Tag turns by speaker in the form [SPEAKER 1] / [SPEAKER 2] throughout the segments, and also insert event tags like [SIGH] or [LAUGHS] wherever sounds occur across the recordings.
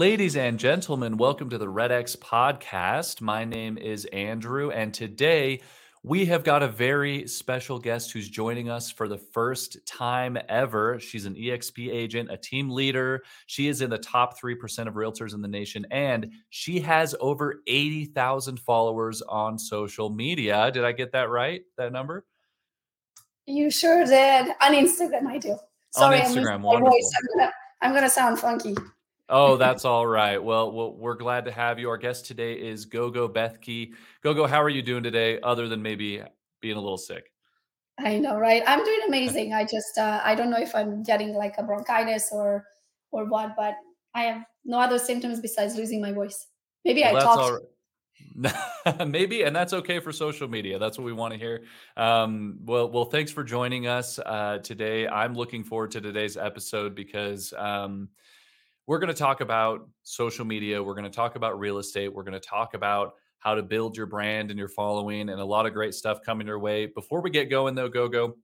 [SPEAKER 1] Ladies and gentlemen, welcome to the Red X podcast. My name is Andrew, and today we have got a very special guest who's joining us for the first time ever. She's an EXP agent, a team leader. She is in the top 3% of realtors in the nation, and she has over 80,000 followers on social media. Did I get that right? That number?
[SPEAKER 2] You sure did. On Instagram, I do.
[SPEAKER 1] Sorry, on Instagram, wonderful.
[SPEAKER 2] I'm gonna, I'm gonna sound funky.
[SPEAKER 1] Oh, that's all right. Well, well, we're glad to have you. Our guest today is Gogo Bethke. Gogo, how are you doing today, other than maybe being a little sick?
[SPEAKER 2] I know, right? I'm doing [LAUGHS] amazing. I just uh, I don't know if I'm getting like a bronchitis or or what, but I have no other symptoms besides losing my voice. Maybe well, I talk.
[SPEAKER 1] Right. [LAUGHS] Maybe, and that's okay for social media. That's what we want to hear. Um, well, well, thanks for joining us uh, today. I'm looking forward to today's episode because um, we're going to talk about social media. We're going to talk about real estate. We're going to talk about how to build your brand and your following and a lot of great stuff coming your way. Before we get going, though, Gogo.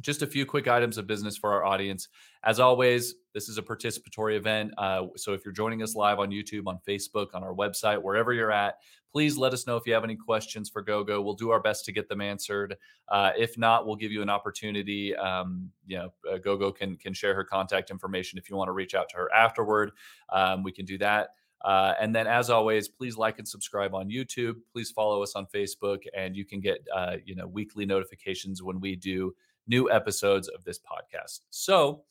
[SPEAKER 1] Just a few quick items of business for our audience. As always, this is a participatory event. Uh, so if you're joining us live on YouTube, on Facebook, on our website, wherever you're at, please let us know if you have any questions for GoGo. We'll do our best to get them answered. Uh, if not, we'll give you an opportunity. Um, you know, uh, GoGo can can share her contact information if you want to reach out to her afterward. Um, we can do that. Uh, and then, as always, please like and subscribe on YouTube. Please follow us on Facebook, and you can get uh, you know weekly notifications when we do new episodes of this podcast. So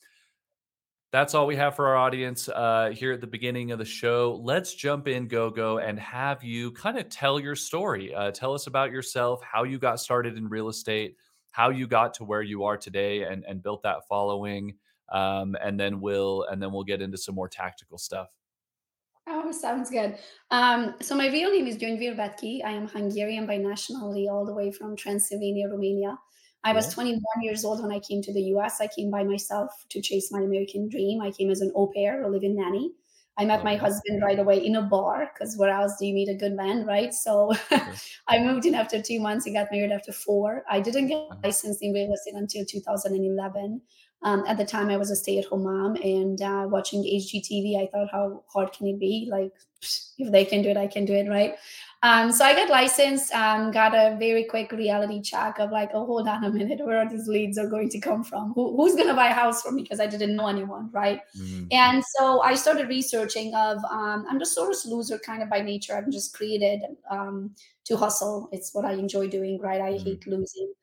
[SPEAKER 1] that's all we have for our audience uh, here at the beginning of the show. Let's jump in, Gogo, and have you kind of tell your story. Uh, tell us about yourself, how you got started in real estate, how you got to where you are today, and and built that following. Um, and then we'll and then we'll get into some more tactical stuff.
[SPEAKER 2] Oh, sounds good. Um, so my real name is Gyöngyvér Bethke. I am Hungarian by nationality, all the way from Transylvania, Romania. I was 21 years old when I came to the US. I came by myself to chase my American dream. I came as an au pair, a living nanny. I met my husband right away in a bar because where else do you meet a good man, right? So [LAUGHS] I moved in after two months. I got married after four. I didn't get uh-huh. licensed in real estate until 2011. Um, at the time, I was a stay-at-home mom and uh, watching HGTV. I thought, how hard can it be? Like, if they can do it, I can do it, right? Um, so I got licensed, um, got a very quick reality check of like, oh, hold on a minute, where are these leads are going to come from? Who, who's going to buy a house for me? Because I didn't know anyone, right? Mm-hmm. And so I started researching of, um, I'm just sort of loser kind of by nature. I'm just created um, to hustle. It's what I enjoy doing, right? I mm-hmm. hate losing.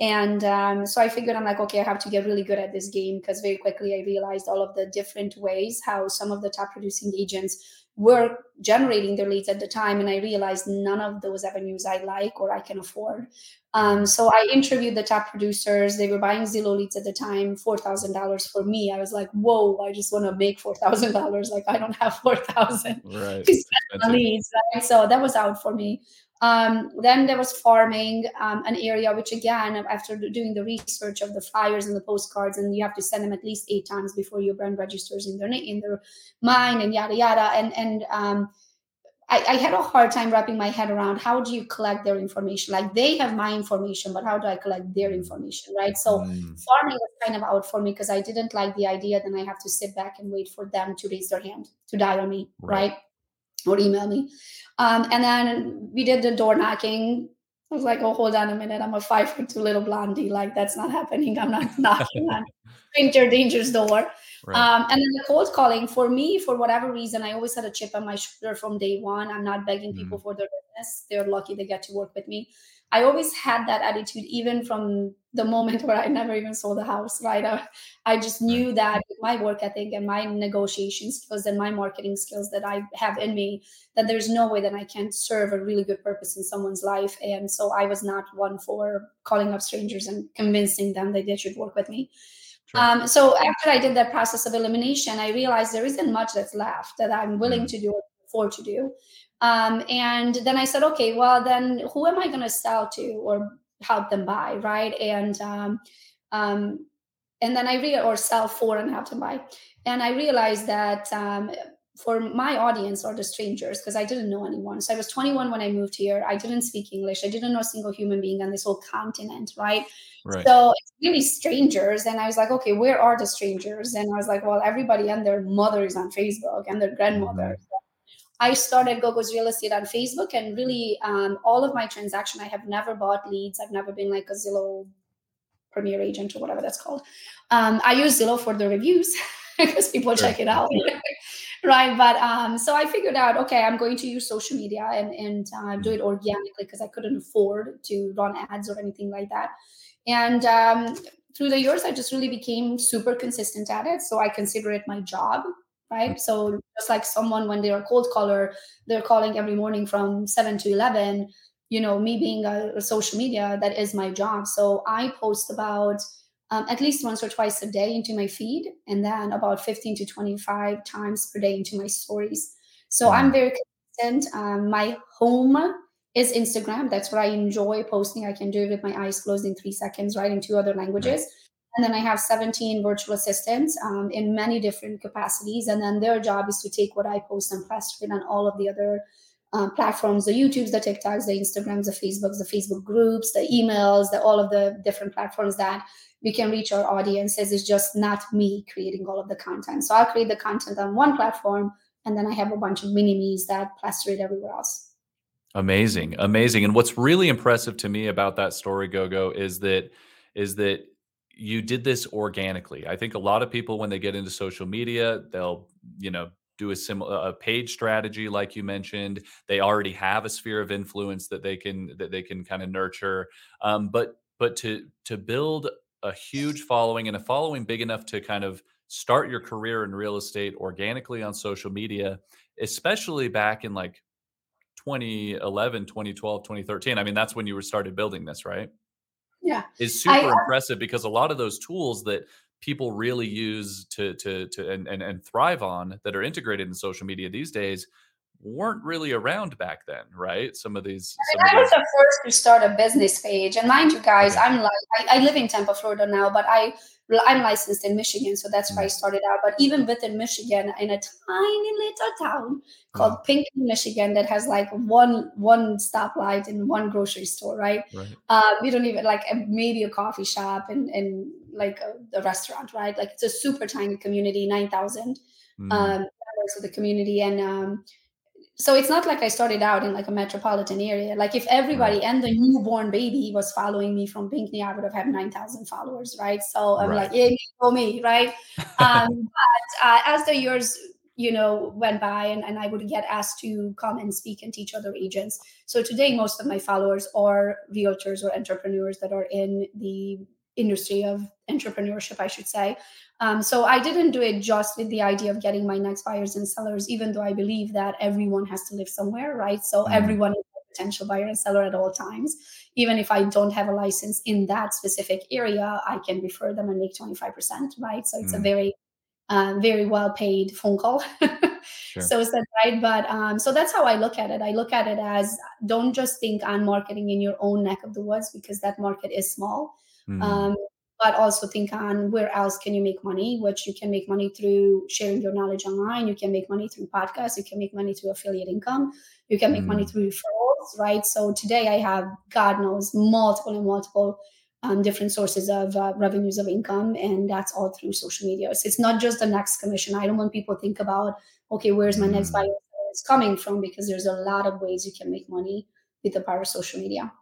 [SPEAKER 2] And um, so I figured I'm like, okay, I have to get really good at this game because very quickly I realized all of the different ways how some of the top producing agents were generating their leads at the time and i realized none of those avenues i like or i can afford. Um, so i interviewed the top producers. They were buying zillow leads at the time $4000 for me. I was like whoa i just want to make $4000 like i don't have 4000 right. [LAUGHS] leads right? so that was out for me um, then there was farming, um, an area which, again, after doing the research of the flyers and the postcards, and you have to send them at least eight times before your brand registers in their in their mind, and yada yada. And and um, I, I, had a hard time wrapping my head around how do you collect their information? Like they have my information, but how do I collect their information, right? So mm. farming was kind of out for me because I didn't like the idea. Then I have to sit back and wait for them to raise their hand to dial me, right? right? Or email me. Um, and then we did the door knocking. I was like, oh, hold on a minute. I'm a five foot two little blondie. Like, that's not happening. I'm not [LAUGHS] knocking on Stranger Danger's door. Right. Um, and then the cold calling for me, for whatever reason, I always had a chip on my shoulder from day one. I'm not begging people mm. for their business. They're lucky they get to work with me. I always had that attitude, even from the moment [LAUGHS] where I never even saw the house, right? I, I just knew that my work ethic and my negotiation skills and my marketing skills that I have in me, that there's no way that I can't serve a really good purpose in someone's life. And so I was not one for calling up strangers and convincing them that they should work with me.
[SPEAKER 1] Sure.
[SPEAKER 2] Um, so after I did that process of elimination, I realized there isn't much that's left that I'm willing
[SPEAKER 1] Mm.
[SPEAKER 2] to do or afford to do. Um, and then I said, okay, well, then who am I going to sell to or help them buy, right? And um, um, and then I real or sell for and help them buy. And I realized that um, for my audience or the strangers, because I didn't know anyone. So I was 21 when I moved here. I didn't speak English. I didn't know a single human being on this whole continent, right?
[SPEAKER 1] Right.
[SPEAKER 2] So it's really strangers. And I was like, okay, where are the strangers? And I was like, well, everybody and their mother is on Facebook and their grandmother. I started GoGo's Real Estate on Facebook, and really, um, all of my transaction, I have never bought leads. I've never been like a Zillow Premier Agent or whatever that's called. Um, I use Zillow for the reviews [LAUGHS] because people
[SPEAKER 1] Sure.
[SPEAKER 2] check it out, [LAUGHS] right? But um, so I figured out, okay, I'm going to use social media and and uh, do
[SPEAKER 1] Mm.
[SPEAKER 2] it organically because I couldn't afford to run ads or anything like that. And um, through the years, I just really became super consistent at it. So I consider it my job,
[SPEAKER 1] Mm.
[SPEAKER 2] right? So just like someone when they're a cold caller, they're calling every morning from seven to eleven. You know, me being a, a social media, that is my job. So I post about um, at least once or twice a day into my feed, and then about fifteen to twenty-five times per day into my stories. So I'm
[SPEAKER 1] Mm.
[SPEAKER 2] very consistent. Um, my home is Instagram. That's what I enjoy posting. I can do it with my eyes closed in three seconds, right, in two other
[SPEAKER 1] Right.
[SPEAKER 2] And then I have 17 virtual assistants um, in many different capacities. And then their job is to take what I post and plaster it on all of the other uh, platforms the YouTubes, the TikToks, the Instagrams, the Facebooks, the Facebook groups, the emails, the, all of the different platforms that we can reach our audiences. It's just not me creating all of the content. So I'll create the content on one platform, and then I have a bunch of mini me's that plaster it everywhere else.
[SPEAKER 1] Amazing, amazing. And what's really impressive to me about that story, Gogo, is that is that you did this organically. I think a lot of people when they get into social media, they'll, you know, do a similar a page strategy like you mentioned. They already have a sphere of influence that they can that they can kind of nurture. Um, but but to to build a huge following and a following big enough to kind of start your career in real estate organically on social media, especially back in like 2011, 2012, 2013. I mean, that's when you were started building this, right?
[SPEAKER 2] Yeah.
[SPEAKER 1] Is
[SPEAKER 2] I
[SPEAKER 1] super uh impressive because a lot of those tools that people really use to to to and and, and thrive on that are integrated in social media these days weren't really around back then, right? Some of these some of
[SPEAKER 2] I was
[SPEAKER 1] these
[SPEAKER 2] the first to start a business page, and mind you, guys,
[SPEAKER 1] Okay.
[SPEAKER 2] I'm like I, I live in Tampa, Florida now, but I I'm licensed in Michigan, so that's where I
[SPEAKER 1] Mm.
[SPEAKER 2] started out. But even within Michigan, in a tiny little town called Pinckney, Michigan, that has like one one stoplight and one grocery store, right?
[SPEAKER 1] right.
[SPEAKER 2] Uh, we don't even like maybe a coffee shop and and like a, a restaurant, right? Like it's a super tiny community, nine thousand
[SPEAKER 1] Mm.
[SPEAKER 2] um, members of the community, and um, so it's not like I started out in like a metropolitan area. Like if everybody
[SPEAKER 1] Right.
[SPEAKER 2] and the newborn baby was following me from Pinckney, I would have had nine thousand followers, right? So I'm like, yeah, for me, right? [LAUGHS] Um, but uh, as the years you know went by, and, and I would get asked to come and speak and teach other agents. So today, most of my followers are realtors or entrepreneurs that are in the industry of entrepreneurship, I should say. Um, so I didn't do it just with the idea of getting my next buyers and sellers, even though I believe that everyone has to live somewhere, right? So
[SPEAKER 1] Mm.
[SPEAKER 2] everyone is a potential buyer and seller at all times. Even if I don't have a license in that specific area, I can refer them and make 25%, right? So it's a
[SPEAKER 1] Mm.
[SPEAKER 2] very, um, very well paid phone call. [LAUGHS]
[SPEAKER 1] Sure.
[SPEAKER 2] so is that right? But um, so that's how I look at it. I look at it as don't just think on marketing in your own neck of the woods because that market is small
[SPEAKER 1] Mm.
[SPEAKER 2] um, but also think on where else can you make money which you can make money through sharing your knowledge online you can make money through podcasts you can make money through affiliate income you can make money
[SPEAKER 1] Mm.
[SPEAKER 2] through referrals right so today i have god knows multiple and multiple um, different sources of uh, revenues of income and that's all through social media so it's not just the next commission i don't want people to think about okay where's my next
[SPEAKER 1] Mm.
[SPEAKER 2] buyer is coming from because there's a lot of ways you can make money with the power of social media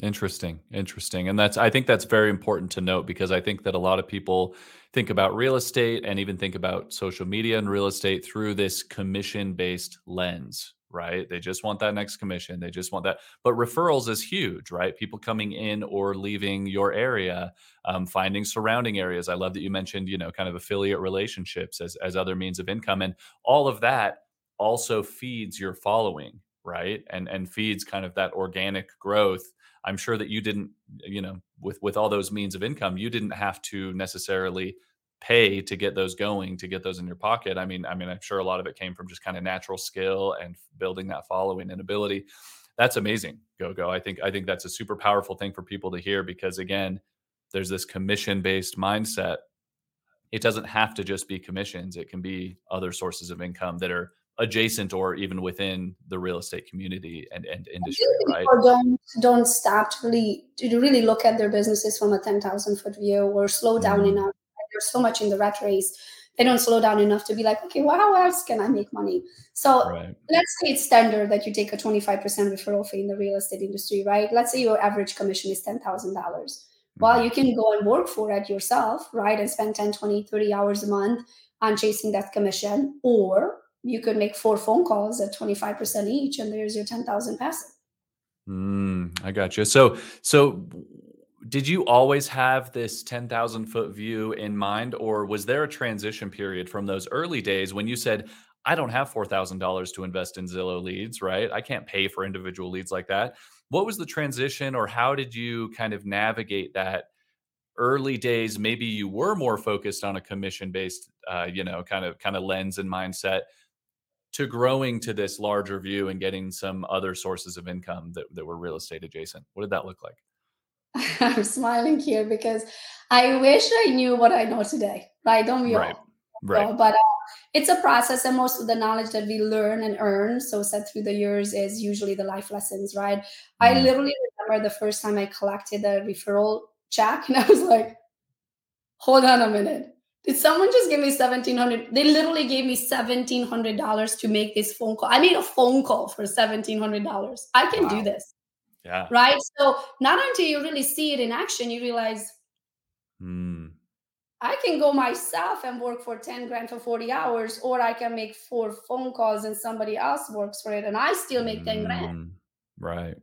[SPEAKER 1] Interesting, interesting. And that's I think that's very important to note because I think that a lot of people think about real estate and even think about social media and real estate through this commission-based lens, right? They just want that next commission. They just want that. But referrals is huge, right? People coming in or leaving your area, um, finding surrounding areas. I love that you mentioned, you know, kind of affiliate relationships as as other means of income, and all of that also feeds your following, right? And and feeds kind of that organic growth I'm sure that you didn't, you know, with with all those means of income, you didn't have to necessarily pay to get those going, to get those in your pocket. I mean, I mean, I'm sure a lot of it came from just kind of natural skill and building that following and ability. That's amazing, Gogo. I think I think that's a super powerful thing for people to hear because again, there's this commission based mindset. It doesn't have to just be commissions. It can be other sources of income that are adjacent or even within the real estate community and, and industry, right?
[SPEAKER 2] don't don't stop to really to really look at their businesses from a ten thousand foot view or slow down mm. enough. There's so much in the rat race. They don't slow down enough to be like, okay, well, how else can I make money? So right. let's say it's standard that you take a 25% referral fee in the real estate industry, right? Let's say your average commission is $10,000. Well, mm-hmm. you can go and work for it yourself, right? And spend 10, 20, 30 hours a month on chasing that commission. Or you could make four phone calls at 25% each and there's your 10,000 passive.
[SPEAKER 1] Mm, I got you. So, so did you always have this 10,000 foot view in mind, or was there a transition period from those early days when you said, I don't have $4,000 to invest in Zillow leads, right? I can't pay for individual leads like that. What was the transition, or how did you kind of navigate that early days? Maybe you were more focused on a commission based, uh, you know, kind of kind of lens and mindset to growing to this larger view and getting some other sources of income that, that were real estate adjacent. What did that look like? [LAUGHS]
[SPEAKER 2] I'm smiling here because I wish I knew what I know today, right? Don't we
[SPEAKER 1] right.
[SPEAKER 2] all?
[SPEAKER 1] Right.
[SPEAKER 2] but uh, it's a process, and most of the knowledge that we learn and earn, so set through the years, is usually the life lessons, right? Mm. I literally remember the first time I collected a referral check, [LAUGHS] and I was like, hold on a minute. Did someone just give me seventeen hundred? They literally gave me seventeen hundred dollars to make this phone call. I made a phone call for seventeen hundred dollars. I can wow. do this.
[SPEAKER 1] Yeah.
[SPEAKER 2] Right. So not until you really see it in action, you realize
[SPEAKER 1] hmm.
[SPEAKER 2] I can go myself and work for 10 grand for 40 hours, or I can make four phone calls and somebody else works for it and I still make 10 grand.
[SPEAKER 1] Hmm. Right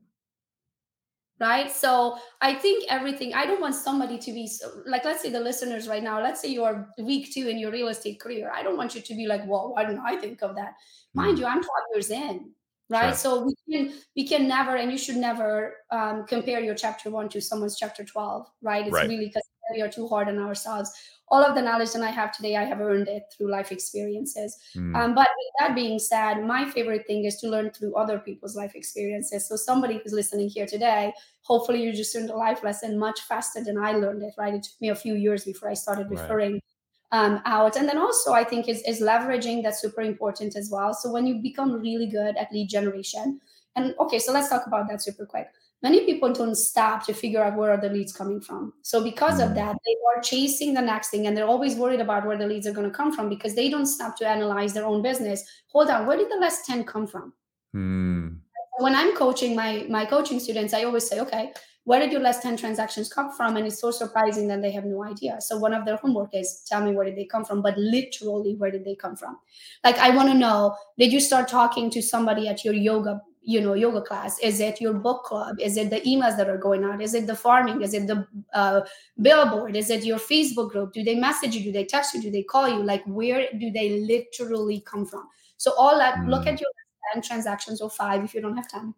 [SPEAKER 2] right so i think everything i don't want somebody to be so, like let's say the listeners right now let's say you're week two in your real estate career i don't want you to be like well why didn't i think of that mind mm. you i'm 12 years in right sure. so we can we can never and you should never um, compare your chapter one to someone's chapter 12 right it's
[SPEAKER 1] right.
[SPEAKER 2] really because we are too hard on ourselves all of the knowledge that I have today, I have earned it through life experiences. Mm. Um, but with that being said, my favorite thing is to learn through other people's life experiences. So somebody who's listening here today, hopefully you just learned a life lesson much faster than I learned it. Right? It took me a few years before I started referring. Right. Um, out and then also i think is, is leveraging that's super important as well so when you become really good at lead generation and okay so let's talk about that super quick many people don't stop to figure out where are the leads coming from. So because of mm. that, they are chasing the next thing and they're always worried about where the leads are going to come from because they don't stop to analyze their own business. Hold on, where did the last 10 come from?
[SPEAKER 1] Mm.
[SPEAKER 2] When I'm coaching my my coaching students, I always say, okay, where did your last 10 transactions come from? And it's so surprising that they have no idea. So one of their homework is tell me where did they come from, but literally where did they come from? Like I want to know, did you start talking to somebody at your yoga you know yoga class? Is it your book club? Is it the emails that are going out? Is it the farming? Is it the uh, billboard? Is it your facebook group? Do they message you? Do they text you? Do they call you? Like where do they literally come from? So all that mm. look at your 10 transactions or five if you don't have time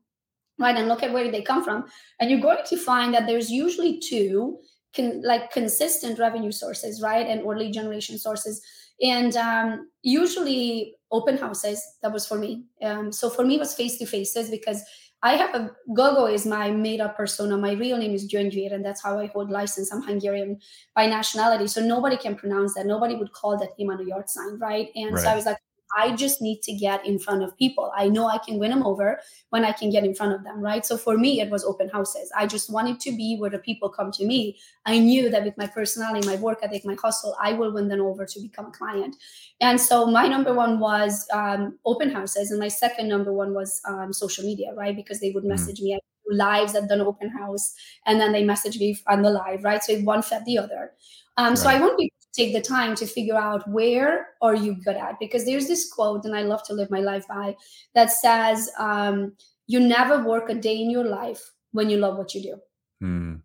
[SPEAKER 2] right? And look at where they come from. And you're going to find that there's usually two can like consistent revenue sources right? And or lead generation sources and um, usually open houses that was for me. Um, so for me it was face to faces because i have a gogo is my made up persona. My real name is Gyöngyvér, and that's how i hold license. I'm hungarian by nationality. So nobody can pronounce that. Nobody would call that name on a yard sign right? And right. so i was like I just need to get in front of people. I know I can win them over when I can get in front of them, right? So for me, it was open houses. I just wanted to be where the people come to me. I knew that with my personality, my work ethic, my hustle, I will win them over to become a client. And so my number one was um, open houses, and my second number one was um, social media, right? Because they would mm. message me lives at an open house, and then they message me on the live, right? So one fed the other. Um, right. So I want people take the time to figure out where are you good at because there's this quote and i love to live my life by that says um, you never work a day in your life when you love what you do
[SPEAKER 1] mm.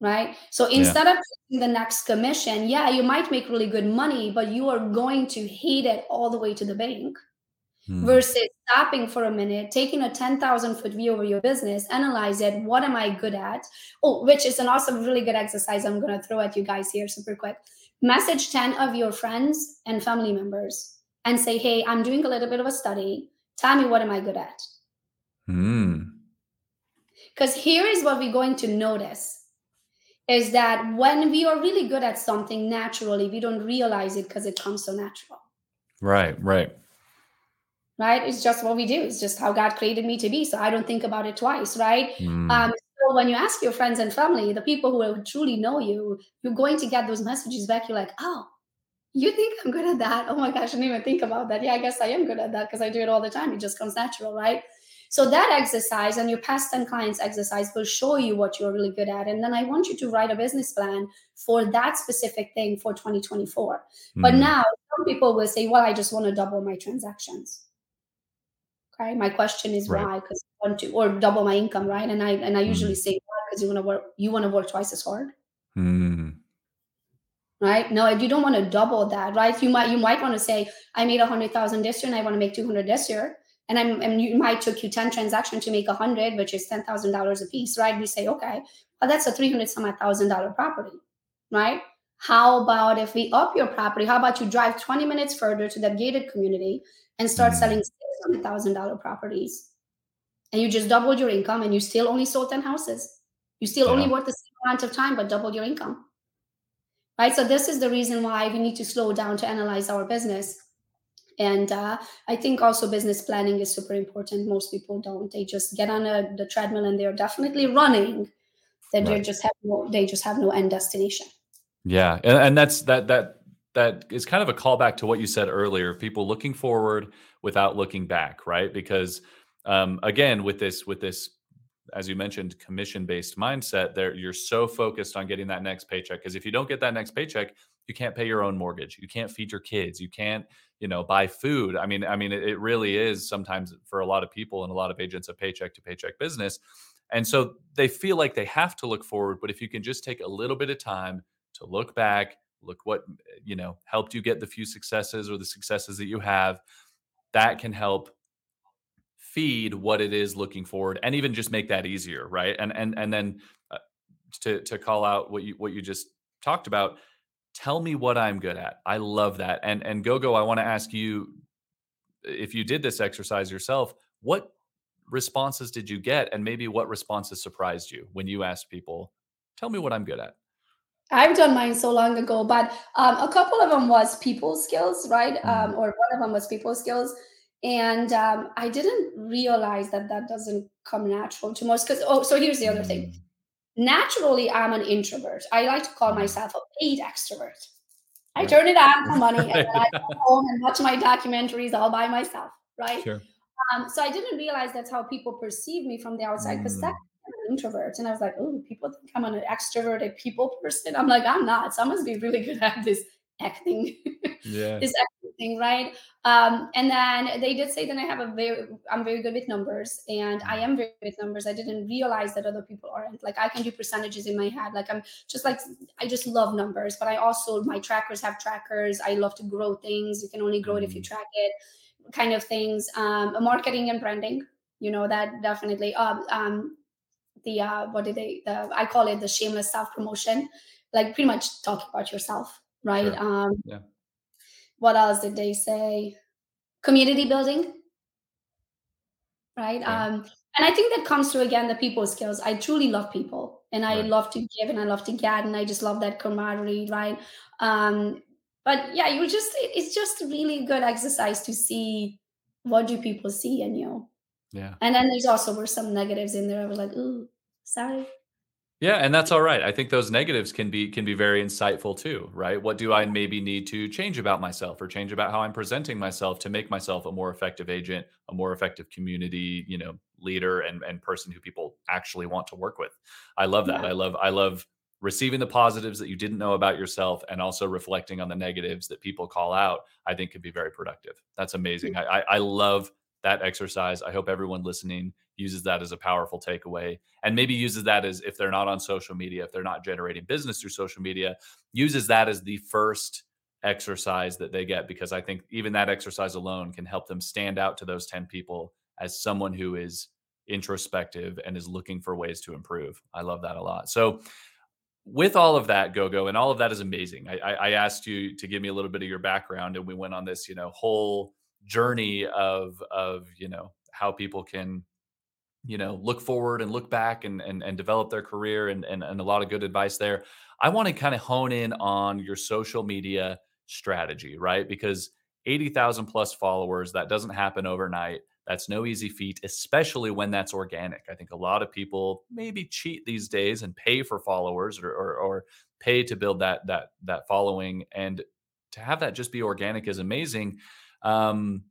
[SPEAKER 2] right so instead yeah. of the next commission yeah you might make really good money but you are going to hate it all the way to the bank
[SPEAKER 1] Hmm.
[SPEAKER 2] versus stopping for a minute, taking a 10,000 foot view over your business, analyze it. What am I good at? Oh, which is an awesome, really good exercise I'm going to throw at you guys here super quick. Message 10 of your friends and family members and say, Hey, I'm doing a little bit of a study. Tell me what am I good at?
[SPEAKER 1] Hmm.
[SPEAKER 2] Because here is what we're going to notice is that when we are really good at something naturally, we don't realize it because it comes so natural.
[SPEAKER 1] Right, right.
[SPEAKER 2] Right? It's just what we do. It's just how God created me to be. So I don't think about it twice, right?
[SPEAKER 1] Hmm.
[SPEAKER 2] Um, so when you ask your friends and family, the people who will truly know you, you're going to get those messages back. You're like, oh, you think I'm good at that? Oh my gosh, I didn't even think about that. Yeah, I guess I am good at that because I do it all the time. It just comes natural, right? So that exercise and your past 10 clients exercise will show you what you're really good at. And then I want you to write a business plan for that specific thing for 2024. But
[SPEAKER 1] Hmm.
[SPEAKER 2] now some people will say, well, I just want to double my transactions. Okay. My question is
[SPEAKER 1] Right.
[SPEAKER 2] why? Because I want to, or double my income, right? And I and I usually
[SPEAKER 1] Hmm.
[SPEAKER 2] say because you want to work, you want to work twice as hard.
[SPEAKER 1] Hmm.
[SPEAKER 2] Right? No, you don't want to double that, right? You might you might want to say, I made a hundred thousand this year and I want to make 200 this year. And I'm and you might took you 10 transactions to make a hundred, which is ten thousand dollars a piece, right? We say, okay, well, that's a three hundred some thousand dollar property, right? How about if we up your property? How about you drive 20 minutes further to that gated community and start
[SPEAKER 1] Hmm.
[SPEAKER 2] selling six hundred thousand dollar properties? And you just doubled your income and you still only sold 10 houses. You still only
[SPEAKER 1] Yeah.
[SPEAKER 2] worked the same amount of time, but doubled your income right so this is the reason why we need to slow down to analyze our business and uh, i think also business planning is super important most people don't they just get on a, the treadmill and they're definitely running that they just have no they just have no end destination
[SPEAKER 1] Yeah, and, and that's that that that is kind of a callback to what you said earlier. People looking forward without looking back, right? Because um, again, with this with this, as you mentioned, commission based mindset, there you're so focused on getting that next paycheck. Because if you don't get that next paycheck, you can't pay your own mortgage, you can't feed your kids, you can't you know buy food. I mean, I mean, it, it really is sometimes for a lot of people and a lot of agents a paycheck to paycheck business. And so they feel like they have to look forward, but if you can just take a little bit of time to look back, look what you know helped you get the few successes or the successes that you have, that can help feed what it is looking forward and even just make that easier, right? And and and then uh, to to call out what you what you just talked about, tell me what I'm good at. I love that. And and Gogo, I want to ask you if you did this exercise yourself, what responses did you get and maybe what responses surprised you when you asked people, tell me what I'm good at?
[SPEAKER 2] I've done mine so long ago but um, a couple of them was people skills right?
[SPEAKER 1] Mm,
[SPEAKER 2] um, or one of them was people skills. And um, i didn't realize that that doesn't come natural to most because oh so here's the other thing.
[SPEAKER 1] Mm,
[SPEAKER 2] naturally i'm an introvert. I like to call
[SPEAKER 1] mm.
[SPEAKER 2] myself a paid extrovert. I turn it on for money [LAUGHS] and then i go home and watch my documentaries all by myself right?
[SPEAKER 1] Sure.
[SPEAKER 2] um, so i didn't realize that's how people perceive me from the outside because
[SPEAKER 1] Mm,
[SPEAKER 2] an introvert and i was like oh people think i'm an extroverted people person. I'm like i'm not. So i must be really good at this acting
[SPEAKER 1] yeah.
[SPEAKER 2] this acting thing right? Um, and then they did say that i have a very i'm very good with numbers and i
[SPEAKER 1] Mm,
[SPEAKER 2] am very good with numbers. I didn't realize that other people aren't. Like i can do percentages in my head. Like i'm just like i just love numbers but i also my trackers have trackers. I love to grow things. You can only grow it if you
[SPEAKER 1] mm,
[SPEAKER 2] track it kind of things. Um, marketing and branding you know that definitely um, um, the uh, what do they the i call it the shameless self promotion like pretty much talking about yourself right
[SPEAKER 1] Sure.
[SPEAKER 2] um
[SPEAKER 1] Yeah.
[SPEAKER 2] what else did they say community building right
[SPEAKER 1] Okay.
[SPEAKER 2] um and i think that comes to again the people skills i truly love people and i
[SPEAKER 1] Right.
[SPEAKER 2] love to give and i love to get and i just love that camaraderie right um but yeah you just it's just a really good exercise to see what do people see in you
[SPEAKER 1] Yeah.
[SPEAKER 2] and then there's also were some negatives in there i was like ooh sorry
[SPEAKER 1] Yeah, and that's all right. I think those negatives can be can be very insightful too, right? What do I maybe need to change about myself or change about how I'm presenting myself to make myself a more effective agent, a more effective community, you know, leader and and person who people actually want to work with. I love that.
[SPEAKER 2] yeah
[SPEAKER 1] I love I love receiving the positives that you didn't know about yourself and also reflecting on the negatives that people call out. I think can be very productive. That's amazing. Mm. I I, I love that exercise. I hope everyone listening uses that as a powerful takeaway and maybe uses that as if they're not on social media, if they're not generating business through social media, uses that as the first exercise that they get because I think even that exercise alone can help them stand out to those 10 people as someone who is introspective and is looking for ways to improve. I love that a lot. So, with all of that, Gogo, and all of that is amazing. I, I, asked you to give me a little bit of your background, and we went on this, you know, whole journey of of you know how people can you know look forward and look back and and, and develop their career and, and and a lot of good advice there. I want to kind of hone in on your social media strategy right? Because 80000 plus followers that doesn't happen overnight. That's no easy feat especially when that's organic. I think a lot of people maybe cheat these days and pay for followers or, or, or pay to build that that that following. And to have that just be organic is amazing. Um,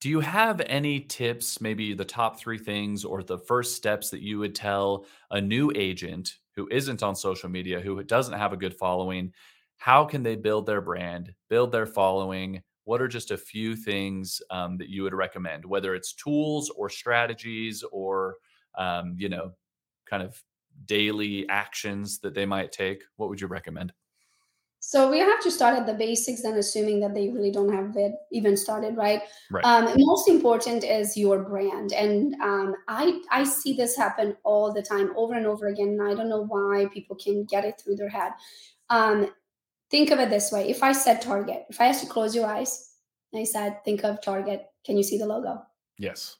[SPEAKER 1] do you have any tips, maybe the top three things or the first steps that you would tell a new agent who isn't on social media, who doesn't have a good following? How can they build their brand, build their following? What are just a few things um, that you would recommend, whether it's tools or strategies or, um, you know, kind of daily actions that they might take? What would you recommend?
[SPEAKER 2] So we have to start at the basics and assuming that they really don't have it even started, right?
[SPEAKER 1] Right.
[SPEAKER 2] Um, most important is your brand, and um, I I see this happen all the time, over and over again. And I don't know why people can get it through their head. Um, think of it this way: if I said Target, if I asked you to close your eyes, I said, think of Target, can you see the logo?
[SPEAKER 1] Yes.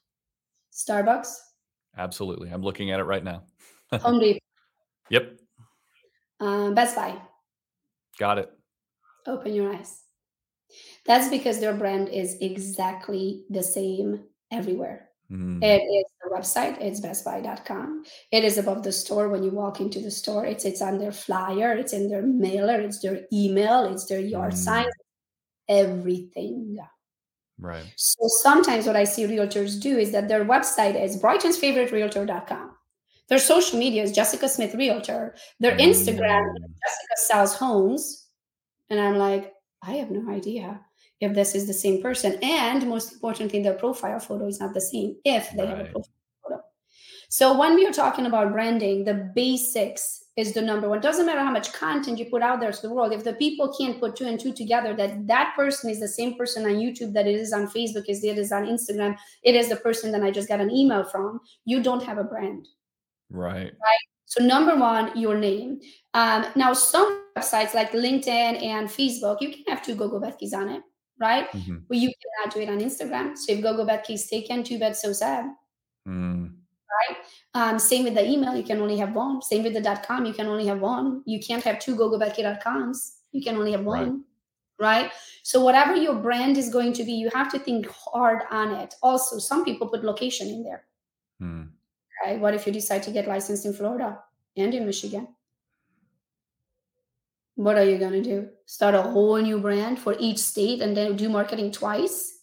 [SPEAKER 2] Starbucks.
[SPEAKER 1] Absolutely, I'm looking at it right now. [LAUGHS]
[SPEAKER 2] Home Depot.
[SPEAKER 1] Yep.
[SPEAKER 2] Um, Best Buy.
[SPEAKER 1] Got it.
[SPEAKER 2] Open your eyes. That's because their brand is exactly the same everywhere.
[SPEAKER 1] Mm.
[SPEAKER 2] It is the website, it's bestbuy.com. It is above the store when you walk into the store. It's it's on their flyer, it's in their mailer, it's their email, it's their yard
[SPEAKER 1] Mm.
[SPEAKER 2] sign, everything.
[SPEAKER 1] Right.
[SPEAKER 2] So sometimes what I see realtors do is that their website is brightonsfavoriterealtor.com. Their social media is Jessica Smith Realtor. Their Instagram
[SPEAKER 1] Mm.
[SPEAKER 2] Jessica sells homes. And I'm like, I have no idea if this is the same person. And most importantly, their profile photo is not the same if they have a profile photo. So when we are talking about branding, the basics is the number one. Doesn't matter how much content you put out there to the world. If the people can't put two and two together, that that person is the same person on YouTube that it is on Facebook, is it is on Instagram, it is the person that I just got an email from. You don't have a brand.
[SPEAKER 1] Right. Right.
[SPEAKER 2] So number one, your name. Um, now, some websites like LinkedIn and Facebook, you can have two Google Gogo Bethkes on it, right?
[SPEAKER 1] Mhm.
[SPEAKER 2] But you cannot do it on Instagram. So if Gogo Bethke is taken, too bad, so sad.
[SPEAKER 1] Mm.
[SPEAKER 2] Um, same with the email, you can only have one. Same with the .com, you can only have one. You can't have two gogobethke.coms. You can only have
[SPEAKER 1] Right.
[SPEAKER 2] one, right? So whatever your brand is going to be, you have to think hard on it. Also, some people put location in there.
[SPEAKER 1] Mm.
[SPEAKER 2] Right? What if you decide to get licensed in Florida and in Michigan? What are you going to do? Start a whole new brand for each state and then do marketing twice?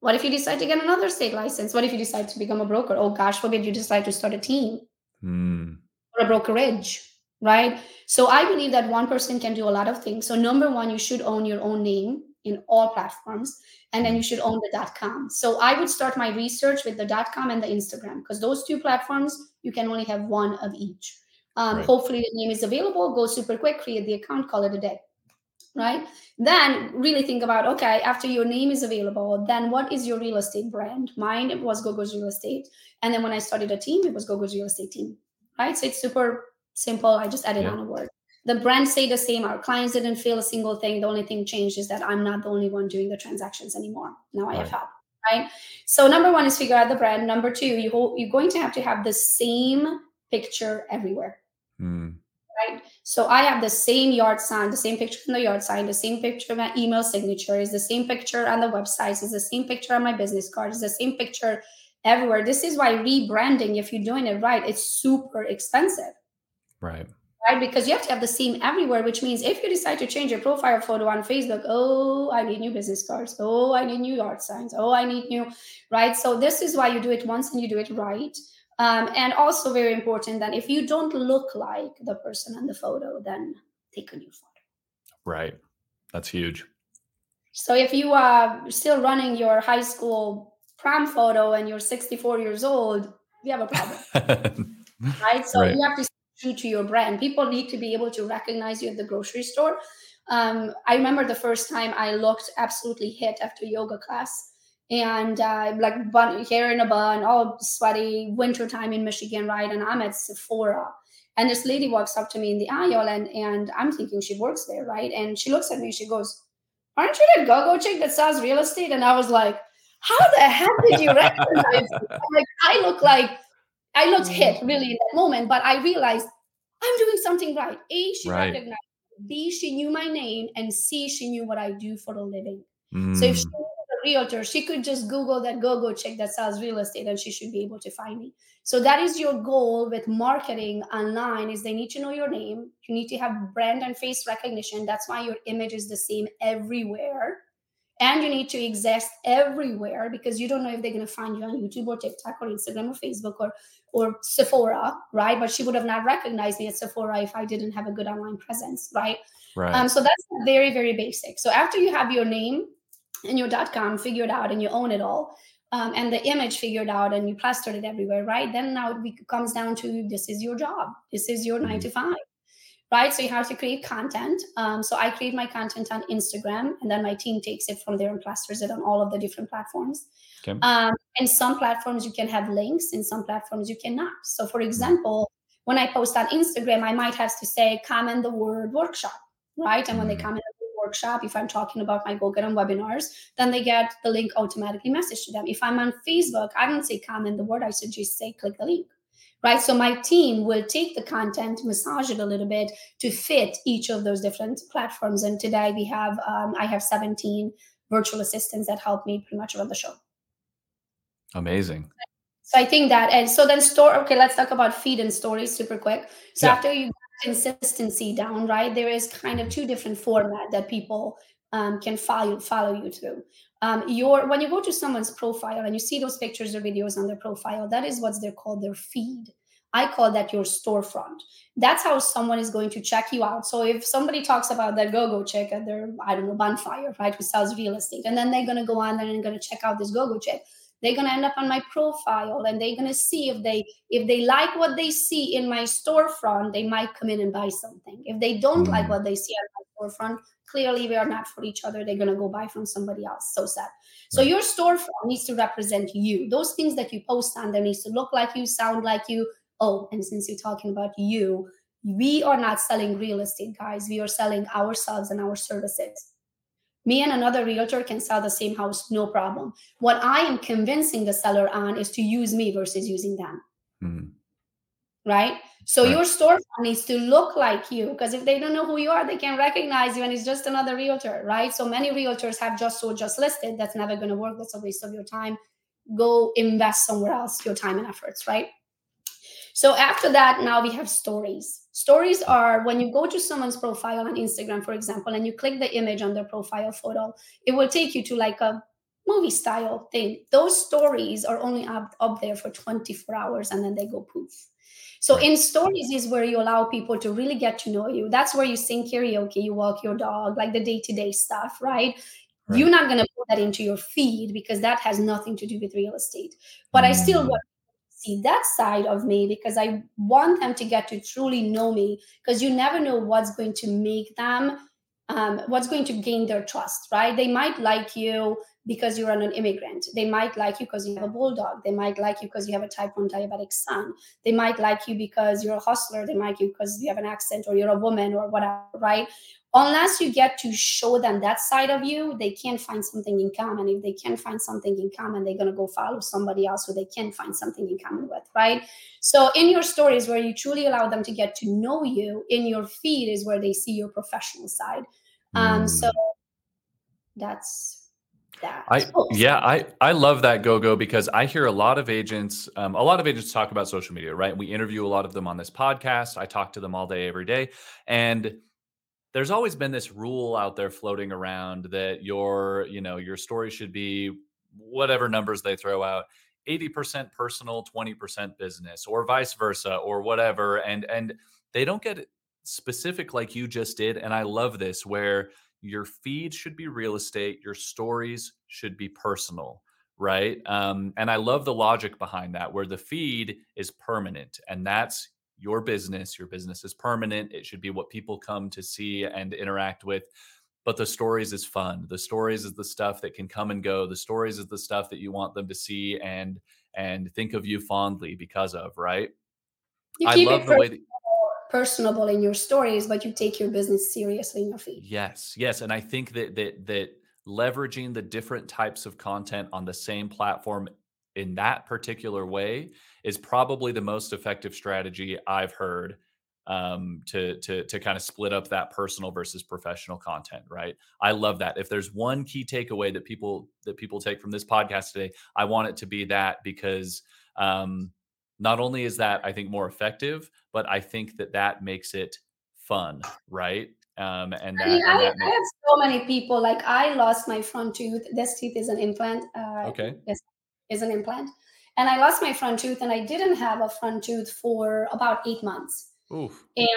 [SPEAKER 2] What if you decide to get another state license? What if you decide to become a broker? Oh, gosh forbid you decide to start a team
[SPEAKER 1] Mm.
[SPEAKER 2] or a brokerage, right? So I believe that one person can do a lot of things. So, number one, you should own your own name in all platforms, and then you should own the .com. So I would start my research with the .com and the Instagram because those two platforms you can only have one of each. Um,
[SPEAKER 1] Right.
[SPEAKER 2] Hopefully, the name is available. Go super quick, create the account, call it a day. Right. Then really think about okay, after your name is available, then what is your real estate brand? Mine was Gogo's Real Estate. And then when I started a team, it was Gogo's Real Estate Team. Right. So it's super simple. I just added
[SPEAKER 1] Yeah.
[SPEAKER 2] on a word. The brand stay the same. Our clients didn't feel a single thing. The only thing changed is that I'm not the only one doing the transactions anymore. Now I have help. Right. So number one is figure out the brand. Number two, you ho- you're going to have to have the same picture everywhere.
[SPEAKER 1] Mm.
[SPEAKER 2] Right. So I have the same yard sign, the same picture on the yard sign, the same picture of my email signature, is the same picture on the websites, is the same picture on my business card, is the same picture everywhere. This is why rebranding, if you're doing it right, it's super expensive
[SPEAKER 1] Right.
[SPEAKER 2] Right? Because you have to have the same everywhere, which means if you decide to change your profile photo on Facebook, oh, I need new business cards. Oh, I need new yard signs. Oh, I need new, right? So this is why you do it once and you do it right. Um, and also very important that if you don't look like the person in the photo, then take a new photo.
[SPEAKER 1] Right. That's huge.
[SPEAKER 2] So if you are still running your high school prom photo and you're 64 years old, we have a problem. [LAUGHS] right? So
[SPEAKER 1] Right.
[SPEAKER 2] you have to true to your brand. People need to be able to recognize you at the grocery store. Um, I remember the first time I looked absolutely hit after yoga class and uh, like bun, hair in a bun, all sweaty, wintertime in Michigan, right? And I'm at Sephora. And this lady walks up to me in the aisle and, and I'm thinking she works there, right? And she looks at me, she goes, Aren't you the go-go chick that sells real estate? And I was like, How the hell did you recognize me? [LAUGHS] Like I look like I looked hit mm. really in that moment, but I realized I'm doing something right. A, she right. recognized B, she knew my name, and C, she knew what I do for a living. Mm. So if she mm. was a realtor, she could just Google that go-go chick that sells real estate and she should be able to find me. So that is your goal with marketing online is they need to know your name. You need to have brand and face recognition. That's why your image is the same everywhere and you need to exist everywhere because you don't know if they're going to find you on youtube or tiktok or instagram or facebook or or sephora right? But she would have not recognized me at sephora if i didn't have a good online presence right? Right. Um, so that's very very basic. So after you have your name and your dot com figured out and you own it all um, and the image figured out and you plastered it everywhere right? Then now it comes down to this is your job. This is your nine mm-hmm. to five right? So you have to create content. Um, so I create my content on Instagram, and then my team takes it from there and plasters it on all of the different platforms. Okay. Um, in some platforms, you can have links. In some platforms, you cannot. So, for example, when I post on Instagram, I might have to say comment the word workshop, right? And when they mm. comment the word workshop, if I'm talking about my Go Get Them webinars, then they get the link automatically messaged to them. If I'm on Facebook, I don't say comment the word. I suggest say click the link right? So my team will take the content, massage it a little bit to fit each of those different platforms. And today we have, um, I have 17 virtual assistants that help me pretty much run the show.
[SPEAKER 1] Amazing.
[SPEAKER 2] So I think that, and so then store. Okay, let's talk about feed and stories super quick. So yeah. after you consistency down, right? There is kind of two different format that people um, can follow follow you through. Um, your when you go to someone's profile and you see those pictures or videos on their profile, that is what's they're called their feed. I call that your storefront. That's how someone is going to check you out. So if somebody talks about that go-go chick at their, I don't know, bonfire, right, who sells real estate, and then they're gonna go on there and going to check out this go-go chick, they're going to end up on my profile and they're going to see if they if they like what they see in my storefront they might come in and buy something. If they don't mm. like what they see on my storefront clearly we are not for each other they're going to go buy from somebody else. So sad. So your storefront needs to represent you. Those things that you post on there needs to look like you sound like you. Oh and since you're talking about you we are not selling real estate guys. We are selling ourselves and our services me and another realtor can sell the same house no problem. What i am convincing the seller on is to use me versus using them. Mm-hmm. right? So right. your storefront needs to look like you because if they don't know who you are they can recognize you and it's just another realtor right? So many realtors have just so just listed that's never going to work. That's a waste of your time. Go invest somewhere else your time and efforts right so after that now we have stories Stories are when you go to someone's profile on Instagram, for example, and you click the image on their profile photo, it will take you to like a movie style thing. Those stories are only up, up there for 24 hours and then they go poof. So in stories is where you allow people to really get to know you. That's where you sing karaoke, you walk your dog, like the day-to-day stuff, right? right. You're not going to put that into your feed because that has nothing to do with real estate. But mm. I still mm. See that side of me because I want them to get to truly know me because you never know what's going to make them, um, what's going to gain their trust, right? They might like you because you're an immigrant. They might like you because you have a bulldog. They might like you because you have a type 1 diabetic son. They might like you because you're a hustler. They might like you because you have an accent or you're a woman or whatever, right? Unless you get to show them that side of you, they can't find something in common. If they can't find something in common, they're going to go follow somebody else who they can find something in common with, right? So, in your stories where you truly allow them to get to know you, in your feed is where they see your professional side. Um, mm. So, that's that.
[SPEAKER 1] I oh, yeah, I I love that Gogo because I hear a lot of agents, um, a lot of agents talk about social media, right? We interview a lot of them on this podcast. I talk to them all day, every day, and there's always been this rule out there floating around that your you know your story should be whatever numbers they throw out 80% personal 20% business or vice versa or whatever and and they don't get specific like you just did and i love this where your feed should be real estate your stories should be personal right? Um, and i love the logic behind that where the feed is permanent and that's your business. Your business is permanent. It should be what people come to see and interact with. But the stories is fun. The stories is the stuff that can come and go. The stories is the stuff that you want them to see and and think of you fondly because of, right?
[SPEAKER 2] You
[SPEAKER 1] I love the way that
[SPEAKER 2] personable in your stories, but you take your business seriously in your feed.
[SPEAKER 1] Yes, yes, and I think that that that leveraging the different types of content on the same platform in that particular way is probably the most effective strategy I've heard um, to to to kind of split up that personal versus professional content. Right? I love that. If there's one key takeaway that people that people take from this podcast today, I want it to be that because um, not only is that I think more effective, but I think that that makes it fun, right? Um, and
[SPEAKER 2] I mean,
[SPEAKER 1] that
[SPEAKER 2] I,
[SPEAKER 1] and that
[SPEAKER 2] I
[SPEAKER 1] makes
[SPEAKER 2] have so many people. Like I lost my front tooth. This tooth is an implant. Uh,
[SPEAKER 1] okay.
[SPEAKER 2] this is an implant, and I lost my front tooth, and I didn't have a front tooth for about eight months.
[SPEAKER 1] Oof.
[SPEAKER 2] And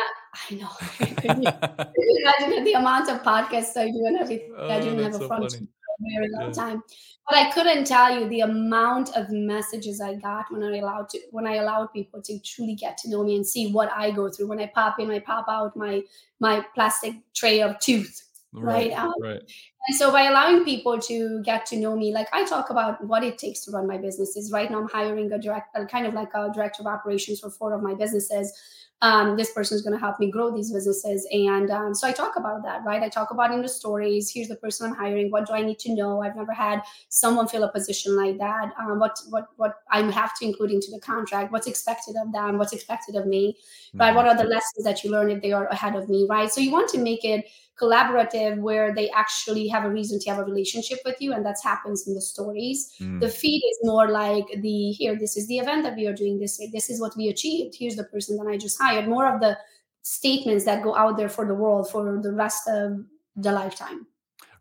[SPEAKER 2] I know, could you, could you imagine the amount of podcasts I do and everything? I
[SPEAKER 1] oh,
[SPEAKER 2] didn't have a
[SPEAKER 1] so
[SPEAKER 2] front
[SPEAKER 1] funny.
[SPEAKER 2] tooth for a very long
[SPEAKER 1] Yeah.
[SPEAKER 2] time. But I couldn't tell you the amount of messages I got when I allowed to when I allowed people to truly get to know me and see what I go through. When I pop in, I pop out my my plastic tray of tooth, right?
[SPEAKER 1] Right.
[SPEAKER 2] Um,
[SPEAKER 1] Right.
[SPEAKER 2] and so by allowing people to get to know me, like I talk about what it takes to run my businesses. Right now, I'm hiring a direct, kind of like a director of operations for four of my businesses. Um, this person is going to help me grow these businesses, and um, so I talk about that. Right? I talk about in the stories. Here's the person I'm hiring. What do I need to know? I've never had someone fill a position like that. Um, what what what I have to include into the contract? What's expected of them? What's expected of me? Right?
[SPEAKER 1] Mhm.
[SPEAKER 2] What are the lessons that you learn if they are ahead of me? Right? So you want to make it collaborative where they actually have a reason to have a relationship with you and that happens in the stories
[SPEAKER 1] Mm.
[SPEAKER 2] the feed is more like the here this is the event that we are doing this this is what we achieved here's the person that i just hired more of the statements that go out there for the world for the rest of the lifetime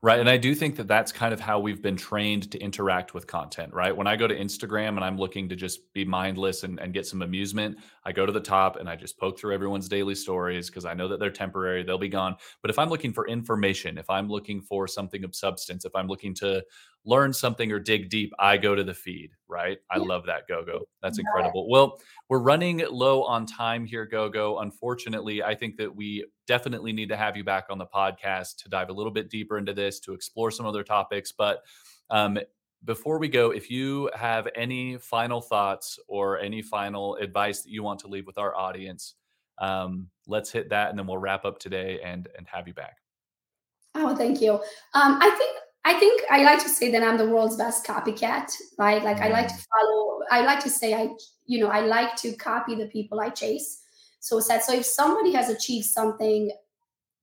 [SPEAKER 1] Right. And I do think that that's kind of how we've been trained to interact with content, right? When I go to Instagram and I'm looking to just be mindless and, and get some amusement, I go to the top and I just poke through everyone's daily stories because I know that they're temporary, they'll be gone. But if I'm looking for information, if I'm looking for something of substance, if I'm looking to learn something or dig deep, I go to the feed, right? I love that, GoGo. That's incredible. Well, we're running low on time here, GoGo. Unfortunately, I think that we definitely need to have you back on the podcast to dive a little bit deeper into this, to explore some other topics. But um, before we go, if you have any final thoughts or any final advice that you want to leave with our audience, um, let's hit that and then we'll wrap up today and and have you back.
[SPEAKER 2] Oh, thank you. Um, I think I think I like to say that I'm the world's best copycat, right? Like I like to
[SPEAKER 1] Mm,
[SPEAKER 2] follow. I like to say I, you know, I like to copy the people I chase. So that. So if somebody has achieved something,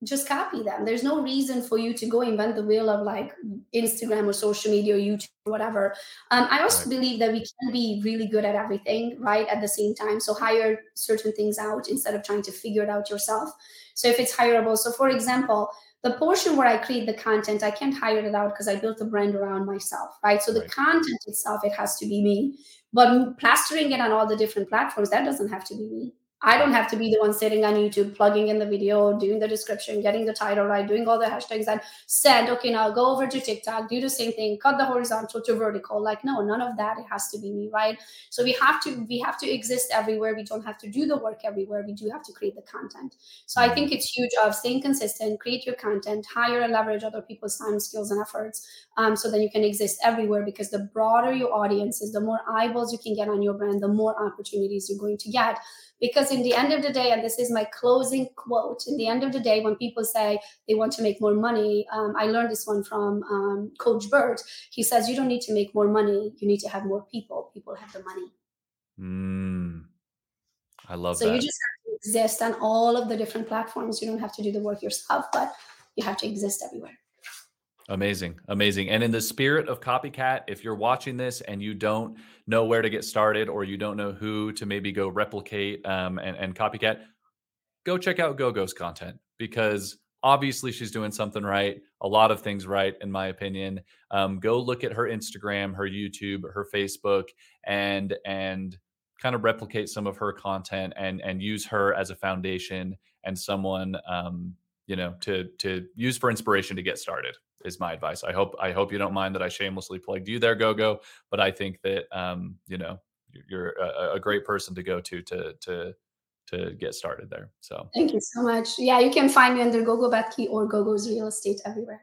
[SPEAKER 2] just copy them. There's no reason for you to go invent the wheel of like Instagram or social media or YouTube or whatever. Um, I also believe that we can be really good at everything, right? At the same time. So hire certain things out instead of trying to figure it out yourself. So if it's hireable, so for example, the portion where I create the content, I can't hire it out because I built a brand around myself, right? So the
[SPEAKER 1] Right.
[SPEAKER 2] content itself, it has to be me. But plastering it on all the different platforms, that doesn't have to be me. I don't have to be the one sitting on YouTube, plugging in the video, doing the description, getting the title right, doing all the hashtags and send, okay, now go over to TikTok, do the same thing, cut the horizontal to vertical. Like, no, none of that. It has to be me, right? So we have to we have to exist everywhere. We don't have to do the work everywhere. We do have to create the content. So I think it's huge of staying consistent, create your content, hire and leverage other people's time, skills, and efforts. Um, so then you can exist everywhere because the broader your audience is, the more eyeballs you can get on your brand, the more opportunities you're going to get. Because in the end of the day, and this is my closing quote, in the end of the day, when people say they want to make more money, um, I learned this one from um, Coach Bert. He says, You don't need to make more money, you need to have more people. People have the money.
[SPEAKER 1] mm, I love
[SPEAKER 2] So you just have to exist on all of the different platforms. You don't have to do the work yourself, but you have to exist everywhere.
[SPEAKER 1] Amazing. Amazing. And in the spirit of copycat, if you're watching this and you don't know where to get started or you don't know who to maybe go replicate um, and, and copycat, go check out GoGo's content because obviously she's doing something right, a lot of things right, in my opinion. Um, go look at her Instagram, her YouTube, her Facebook, and and kind of replicate some of her content and and use her as a foundation and someone um, you know to to use for inspiration to get started is my advice. I hope I hope you don't mind that I shamelessly plugged you there, GoGo, but I think that um, you know you're a, a great person to go to to to to get started there. So
[SPEAKER 2] thank you so much. Yeah, you can find me under Gogo Bethke or Gogo's Real Estate everywhere.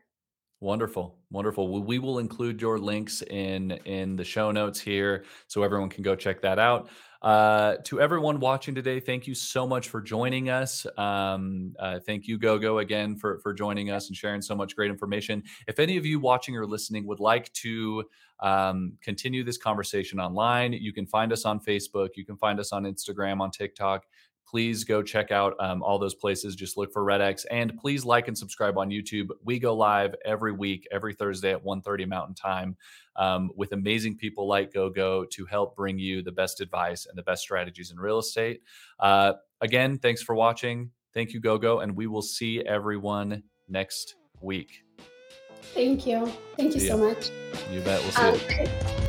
[SPEAKER 1] Wonderful, wonderful. We will include your links in in the show notes here, so everyone can go check that out. Uh, to everyone watching today, thank you so much for joining us. Um, uh, thank you, GoGo, again for for joining us and sharing so much great information. If any of you watching or listening would like to um, continue this conversation online, you can find us on Facebook. You can find us on Instagram, on TikTok please go check out um, all those places. Just look for Red X and please like and subscribe on YouTube. We go live every week, every Thursday at 1.30 Mountain Time um, with amazing people like GoGo to help bring you the best advice and the best strategies in real estate. Uh, again, thanks for watching. Thank you, GoGo, and we will see everyone next week.
[SPEAKER 2] Thank you. Thank you so much.
[SPEAKER 1] You bet. We'll see um, you.